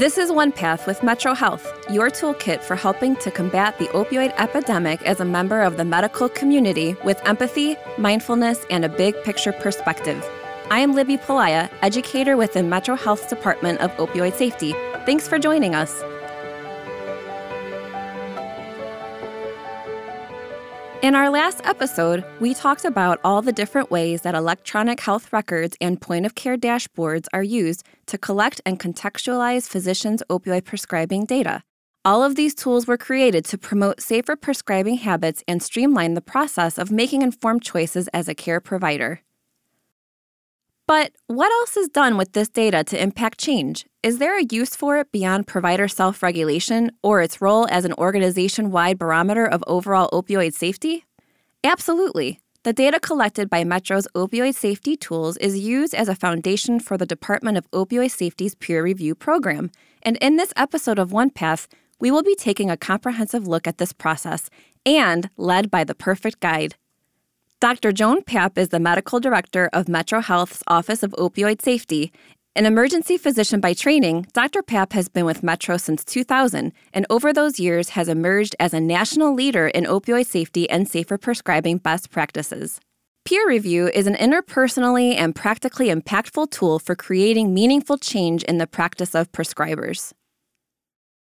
This is One Path with Metro Health, your toolkit for helping to combat the opioid epidemic as a member of the medical community with empathy, mindfulness, and a big picture perspective. I am Libby Palaya, educator within Metro Health's Department of Opioid Safety. Thanks for joining us. In our last episode, we talked about all the different ways that electronic health records and point of care dashboards are used to collect and contextualize physicians' opioid prescribing data. All of these tools were created to promote safer prescribing habits and streamline the process of making informed choices as a care provider. But what else is done with this data to impact change? Is there a use for it beyond provider self regulation or its role as an organization wide barometer of overall opioid safety? Absolutely. The data collected by Metro's opioid safety tools is used as a foundation for the Department of Opioid Safety's peer review program. And in this episode of One Path, we will be taking a comprehensive look at this process and led by the perfect guide. Dr. Joan Papp is the medical director of Metro Health's Office of Opioid Safety. An emergency physician by training, Dr. Papp has been with Metro since 2000 and over those years has emerged as a national leader in opioid safety and safer prescribing best practices. Peer review is an interpersonally and practically impactful tool for creating meaningful change in the practice of prescribers.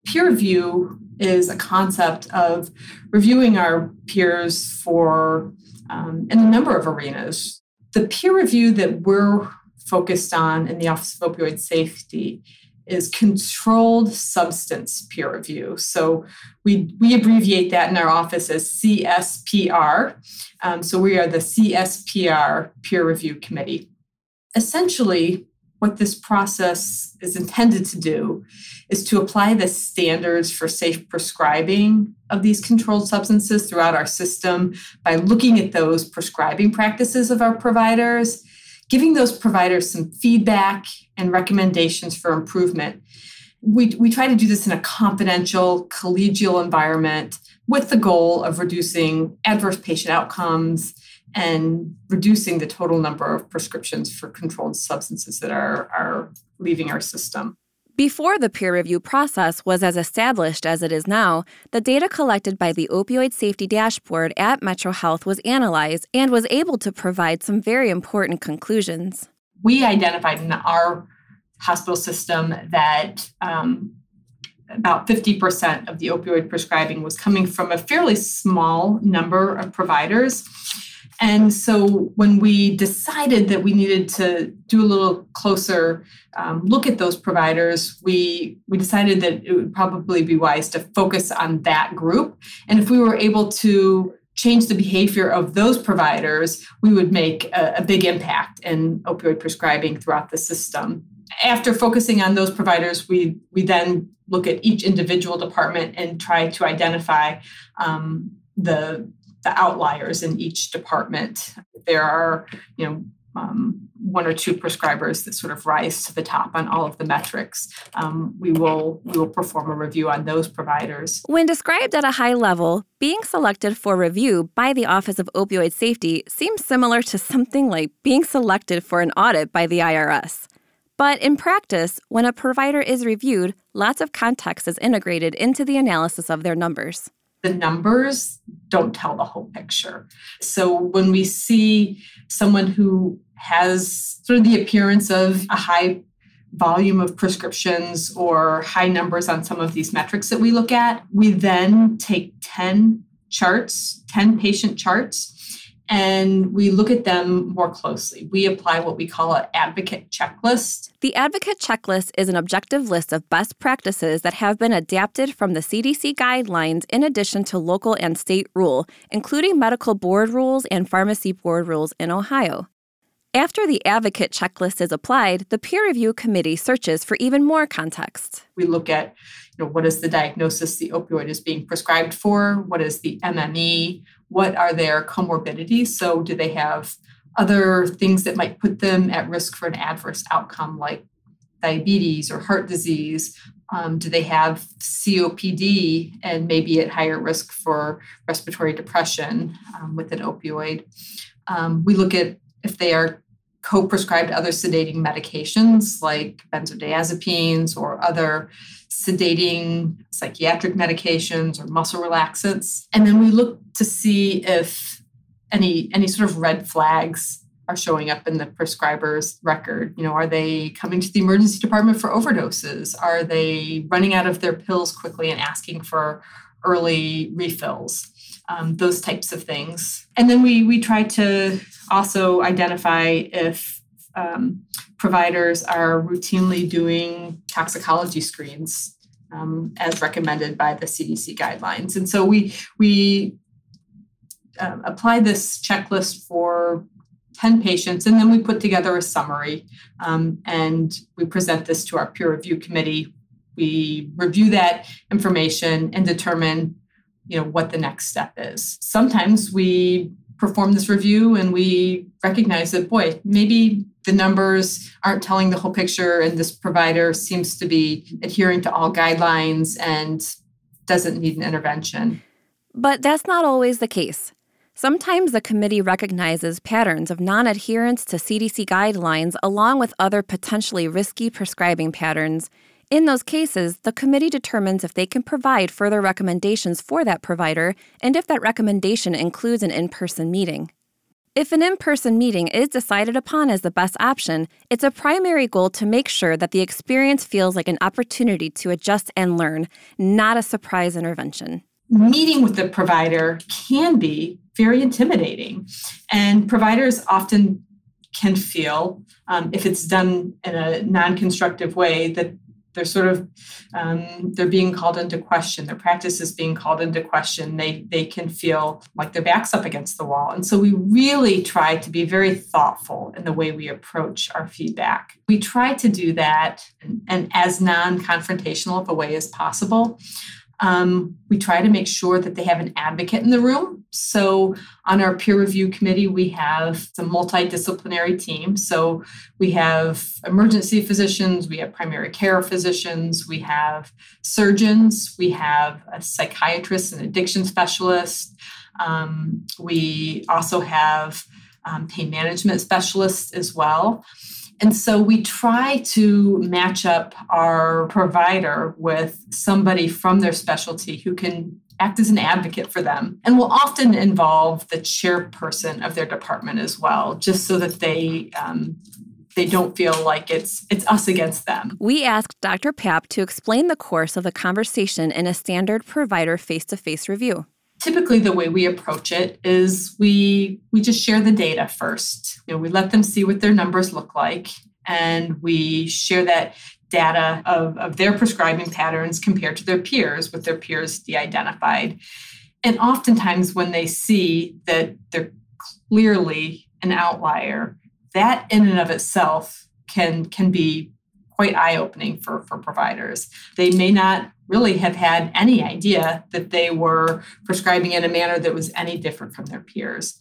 Peer review is a concept of reviewing our peers for um, in a number of arenas. The peer review that we're focused on in the Office of Opioid Safety is controlled substance peer review. So we, we abbreviate that in our office as CSPR. Um, so we are the CSPR peer review committee. Essentially, what this process is intended to do is to apply the standards for safe prescribing of these controlled substances throughout our system by looking at those prescribing practices of our providers, giving those providers some feedback and recommendations for improvement. We, we try to do this in a confidential, collegial environment with the goal of reducing adverse patient outcomes and reducing the total number of prescriptions for controlled substances that are, are leaving our system. Before the peer review process was as established as it is now, the data collected by the Opioid Safety Dashboard at Metro Health was analyzed and was able to provide some very important conclusions. We identified in our hospital system that um, about 50% of the opioid prescribing was coming from a fairly small number of providers. And so when we decided that we needed to do a little closer um, look at those providers, we we decided that it would probably be wise to focus on that group. And if we were able to change the behavior of those providers, we would make a, a big impact in opioid prescribing throughout the system. After focusing on those providers, we we then look at each individual department and try to identify um, the the outliers in each department. There are, you know, um, one or two prescribers that sort of rise to the top on all of the metrics. Um, we will we will perform a review on those providers. When described at a high level, being selected for review by the Office of Opioid Safety seems similar to something like being selected for an audit by the IRS. But in practice, when a provider is reviewed, lots of context is integrated into the analysis of their numbers the numbers don't tell the whole picture. So when we see someone who has sort of the appearance of a high volume of prescriptions or high numbers on some of these metrics that we look at, we then take 10 charts, 10 patient charts, and we look at them more closely. We apply what we call an advocate checklist. The advocate checklist is an objective list of best practices that have been adapted from the CDC guidelines in addition to local and state rule, including medical board rules and pharmacy board rules in Ohio. After the advocate checklist is applied, the peer review committee searches for even more context. We look at you know, what is the diagnosis the opioid is being prescribed for? What is the MME? What are their comorbidities? So, do they have other things that might put them at risk for an adverse outcome, like diabetes or heart disease? Um, do they have COPD and maybe at higher risk for respiratory depression um, with an opioid? Um, we look at if they are co prescribed other sedating medications like benzodiazepines or other sedating psychiatric medications or muscle relaxants. And then we look to see if any, any sort of red flags are showing up in the prescriber's record. You know, are they coming to the emergency department for overdoses? Are they running out of their pills quickly and asking for early refills? Um, those types of things. And then we we try to also identify if um, providers are routinely doing toxicology screens um, as recommended by the CDC guidelines. And so we we uh, apply this checklist for 10 patients, and then we put together a summary um, and we present this to our peer review committee. We review that information and determine you know what the next step is. Sometimes we perform this review and we recognize that boy maybe the numbers aren't telling the whole picture and this provider seems to be adhering to all guidelines and doesn't need an intervention but that's not always the case Sometimes the committee recognizes patterns of non adherence to CDC guidelines along with other potentially risky prescribing patterns. In those cases, the committee determines if they can provide further recommendations for that provider and if that recommendation includes an in person meeting. If an in person meeting is decided upon as the best option, it's a primary goal to make sure that the experience feels like an opportunity to adjust and learn, not a surprise intervention. Meeting with the provider can be very intimidating. And providers often can feel, um, if it's done in a non constructive way, that they're sort of um, they're being called into question. Their practice is being called into question. They they can feel like their backs up against the wall. And so we really try to be very thoughtful in the way we approach our feedback. We try to do that and, as non-confrontational of a way as possible um, we try to make sure that they have an advocate in the room. So, on our peer review committee, we have a multidisciplinary team. So, we have emergency physicians, we have primary care physicians, we have surgeons, we have a psychiatrist and addiction specialist. Um, we also have um, pain management specialists as well. And so we try to match up our provider with somebody from their specialty who can act as an advocate for them and will often involve the chairperson of their department as well, just so that they um, they don't feel like it's it's us against them. We asked Dr. Papp to explain the course of the conversation in a standard provider face-to-face review typically the way we approach it is we we just share the data first. You know we let them see what their numbers look like and we share that data of, of their prescribing patterns compared to their peers with their peers de-identified. And oftentimes when they see that they're clearly an outlier that in and of itself can can be quite eye-opening for, for providers. They may not really have had any idea that they were prescribing in a manner that was any different from their peers.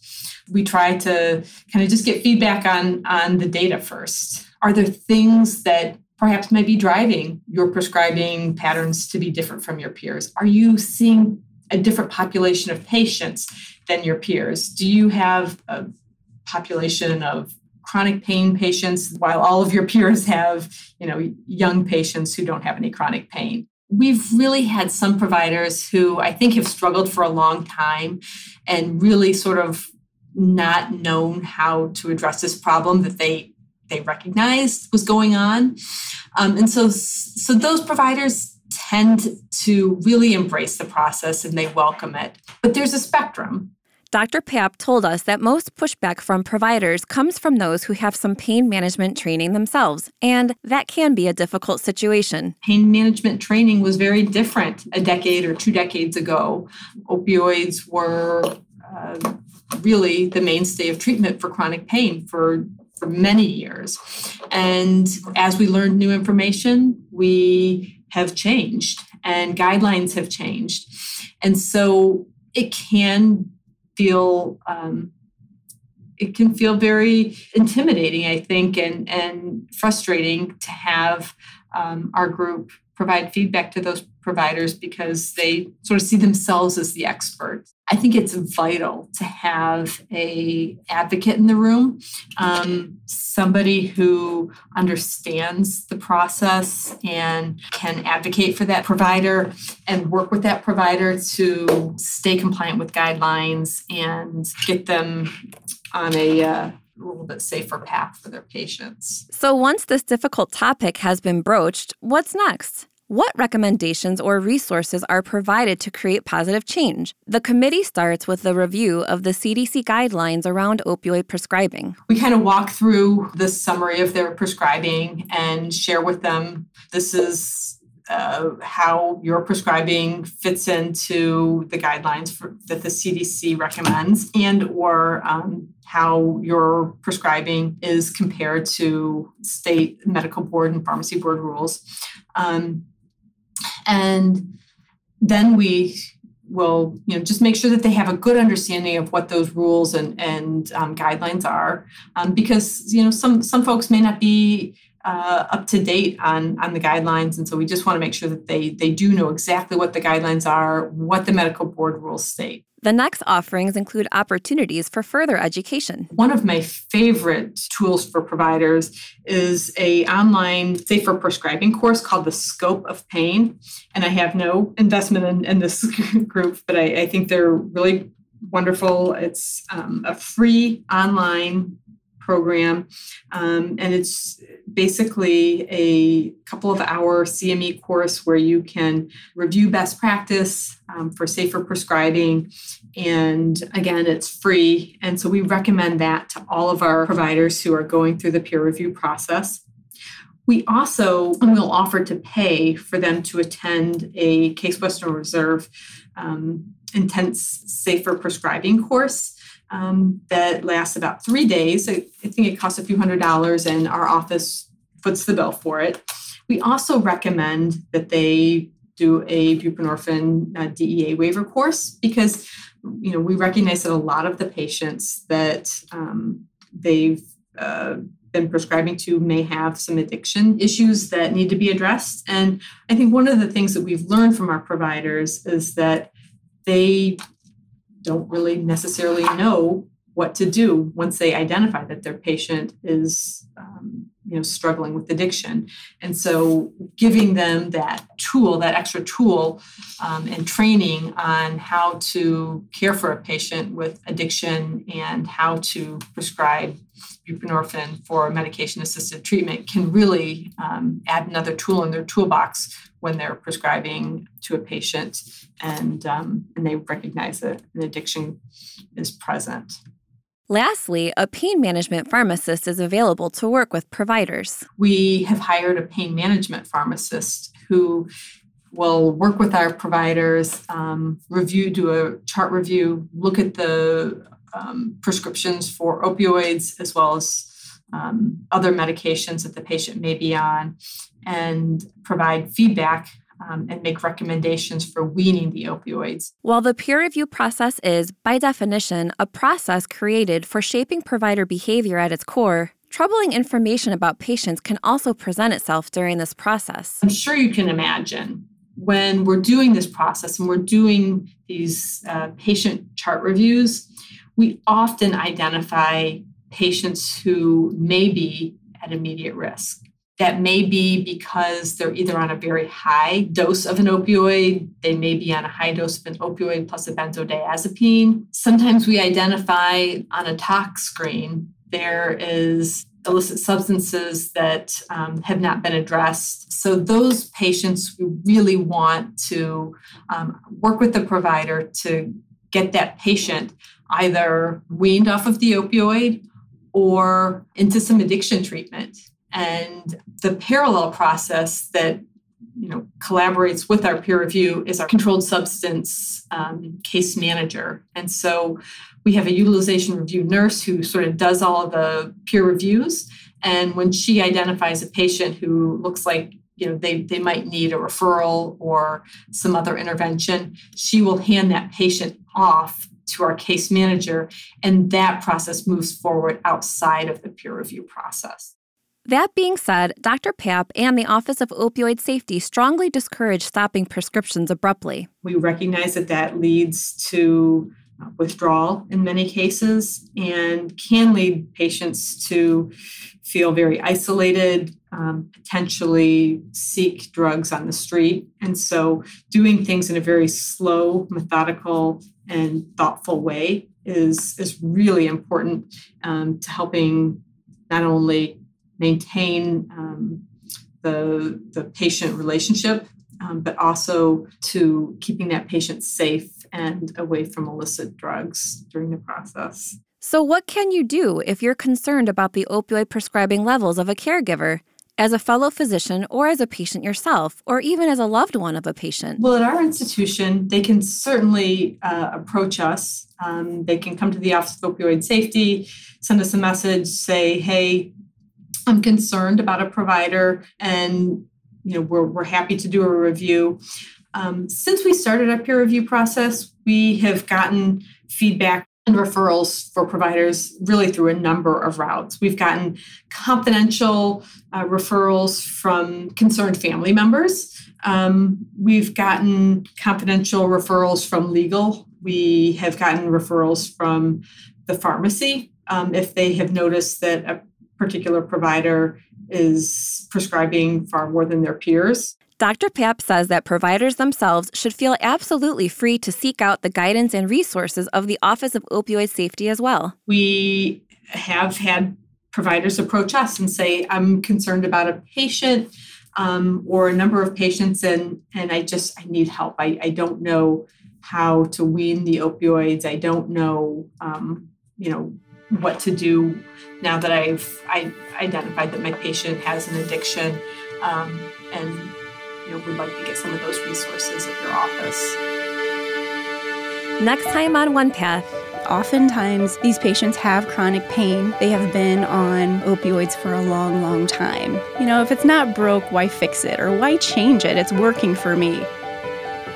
We try to kind of just get feedback on, on the data first. Are there things that perhaps might be driving your prescribing patterns to be different from your peers? Are you seeing a different population of patients than your peers? Do you have a population of chronic pain patients while all of your peers have, you know, young patients who don't have any chronic pain? We've really had some providers who I think have struggled for a long time and really sort of not known how to address this problem that they they recognized was going on. Um, and so so those providers tend to really embrace the process and they welcome it. But there's a spectrum. Dr. Papp told us that most pushback from providers comes from those who have some pain management training themselves, and that can be a difficult situation. Pain management training was very different a decade or two decades ago. Opioids were uh, really the mainstay of treatment for chronic pain for, for many years. And as we learned new information, we have changed and guidelines have changed. And so it can feel um, it can feel very intimidating, I think, and and frustrating to have um, our group provide feedback to those providers because they sort of see themselves as the experts. I think it's vital to have a advocate in the room, um, somebody who understands the process and can advocate for that provider and work with that provider to stay compliant with guidelines and get them on a uh, a little bit safer path for their patients. So, once this difficult topic has been broached, what's next? What recommendations or resources are provided to create positive change? The committee starts with the review of the CDC guidelines around opioid prescribing. We kind of walk through the summary of their prescribing and share with them this is uh, how your prescribing fits into the guidelines for, that the CDC recommends, and or um, how your prescribing is compared to state medical board and pharmacy board rules. Um, and then we will you know just make sure that they have a good understanding of what those rules and and um, guidelines are. Um, because you know some some folks may not be uh, up to date on on the guidelines and so we just want to make sure that they they do know exactly what the guidelines are what the medical board rules state the next offerings include opportunities for further education. One of my favorite tools for providers is a online safer prescribing course called the Scope of Pain. And I have no investment in, in this group, but I, I, think they're really wonderful. It's um, a free online program. Um, and it's basically a couple of hour CME course where you can review best practice um, for safer prescribing. And again, it's free. And so we recommend that to all of our providers who are going through the peer review process. We also will offer to pay for them to attend a Case Western Reserve um, intense safer prescribing course um, that lasts about three days. I, think it costs a few hundred dollars, and our office foots the bill for it. We also recommend that they do a buprenorphine uh, DEA waiver course because you know we recognize that a lot of the patients that um, they've uh, been prescribing to may have some addiction issues that need to be addressed. And I think one of the things that we've learned from our providers is that they don't really necessarily know what to do once they identify that their patient is um, you know struggling with addiction. And so giving them that tool that extra tool um, and training on how to care for a patient with addiction and how to prescribe buprenorphine for medication assisted treatment can really um, add another tool in their toolbox when they're prescribing to a patient and, um, and they recognize that an addiction is present. Lastly, a pain management pharmacist is available to work with providers. We have hired a pain management pharmacist who will work with our providers, um, review, do a chart review, look at the um, prescriptions for opioids as well as um, other medications that the patient may be on, and provide feedback um, and make recommendations for weaning the opioids. While the peer review process is, by definition, a process created for shaping provider behavior at its core, troubling information about patients can also present itself during this process. I'm sure you can imagine when we're doing this process and we're doing these uh, patient chart reviews, we often identify patients who may be at immediate risk. That may be because they're either on a very high dose of an opioid, they may be on a high dose of an opioid plus a benzodiazepine. Sometimes we identify on a tox screen there is illicit substances that um, have not been addressed. So, those patients, we really want to um, work with the provider to get that patient either weaned off of the opioid or into some addiction treatment. And the parallel process that you know collaborates with our peer review is our controlled substance um, case manager. And so we have a utilization review nurse who sort of does all of the peer reviews. And when she identifies a patient who looks like you know they, they might need a referral or some other intervention she will hand that patient off to our case manager. And that process moves forward outside of the peer review process That being said, Dr. Papp and the Office of Opioid Safety strongly discourage stopping prescriptions abruptly. We recognize that that leads to uh, withdrawal in many cases and can lead patients to feel very isolated, um, potentially seek drugs on the street. And so, doing things in a very slow, methodical, and thoughtful way is, is really important um, to helping not only maintain um, the, the patient relationship, um, but also to keeping that patient safe and away from illicit drugs during the process. So, what can you do if you're concerned about the opioid prescribing levels of a caregiver? As a fellow physician, or as a patient yourself, or even as a loved one of a patient? Well, at our institution, they can certainly uh, approach us. Um, they can come to the Office of Opioid Safety, send us a message, say, hey, I'm concerned about a provider, and you know we're, we're happy to do a review. Um, since we started our peer review process, we have gotten feedback and referrals for providers really through a number of routes. We've gotten confidential uh, referrals from concerned family members. Um, we've gotten confidential referrals from legal. We have gotten referrals from the pharmacy um, if they have noticed that a particular provider is prescribing far more than their peers. Dr. Papp says that providers themselves should feel absolutely free to seek out the guidance and resources of the Office of Opioid Safety as well. We have had providers approach us and say, I'm concerned about a patient um, or a number of patients, and, and I just I need help. I, I don't know how to wean the opioids. I don't know, um, you know, what to do now that I've I identified that my patient has an addiction um, and you know, would like to get some of those resources at your office. Next time on One Path. Oftentimes, these patients have chronic pain. They have been on opioids for a long, long time. You know, if it's not broke, why fix it? Or why change it? It's working for me.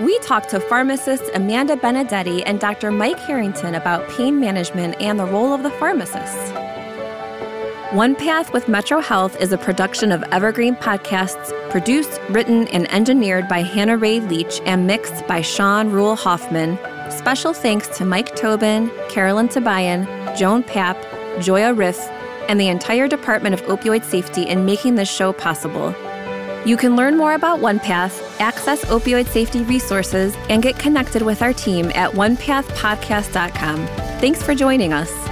We talked to pharmacists Amanda Benedetti and Dr. Mike Harrington about pain management and the role of the pharmacist. One Path with Metro Health is a production of Evergreen Podcasts, produced, written, and engineered by Hannah Ray Leach and mixed by Sean Rule Hoffman. Special thanks to Mike Tobin, Carolyn Tabayan, Joan Papp, Joya Riff, and the entire Department of Opioid Safety in making this show possible. You can learn more about OnePath, access opioid safety resources, and get connected with our team at onepathpodcast.com. Thanks for joining us.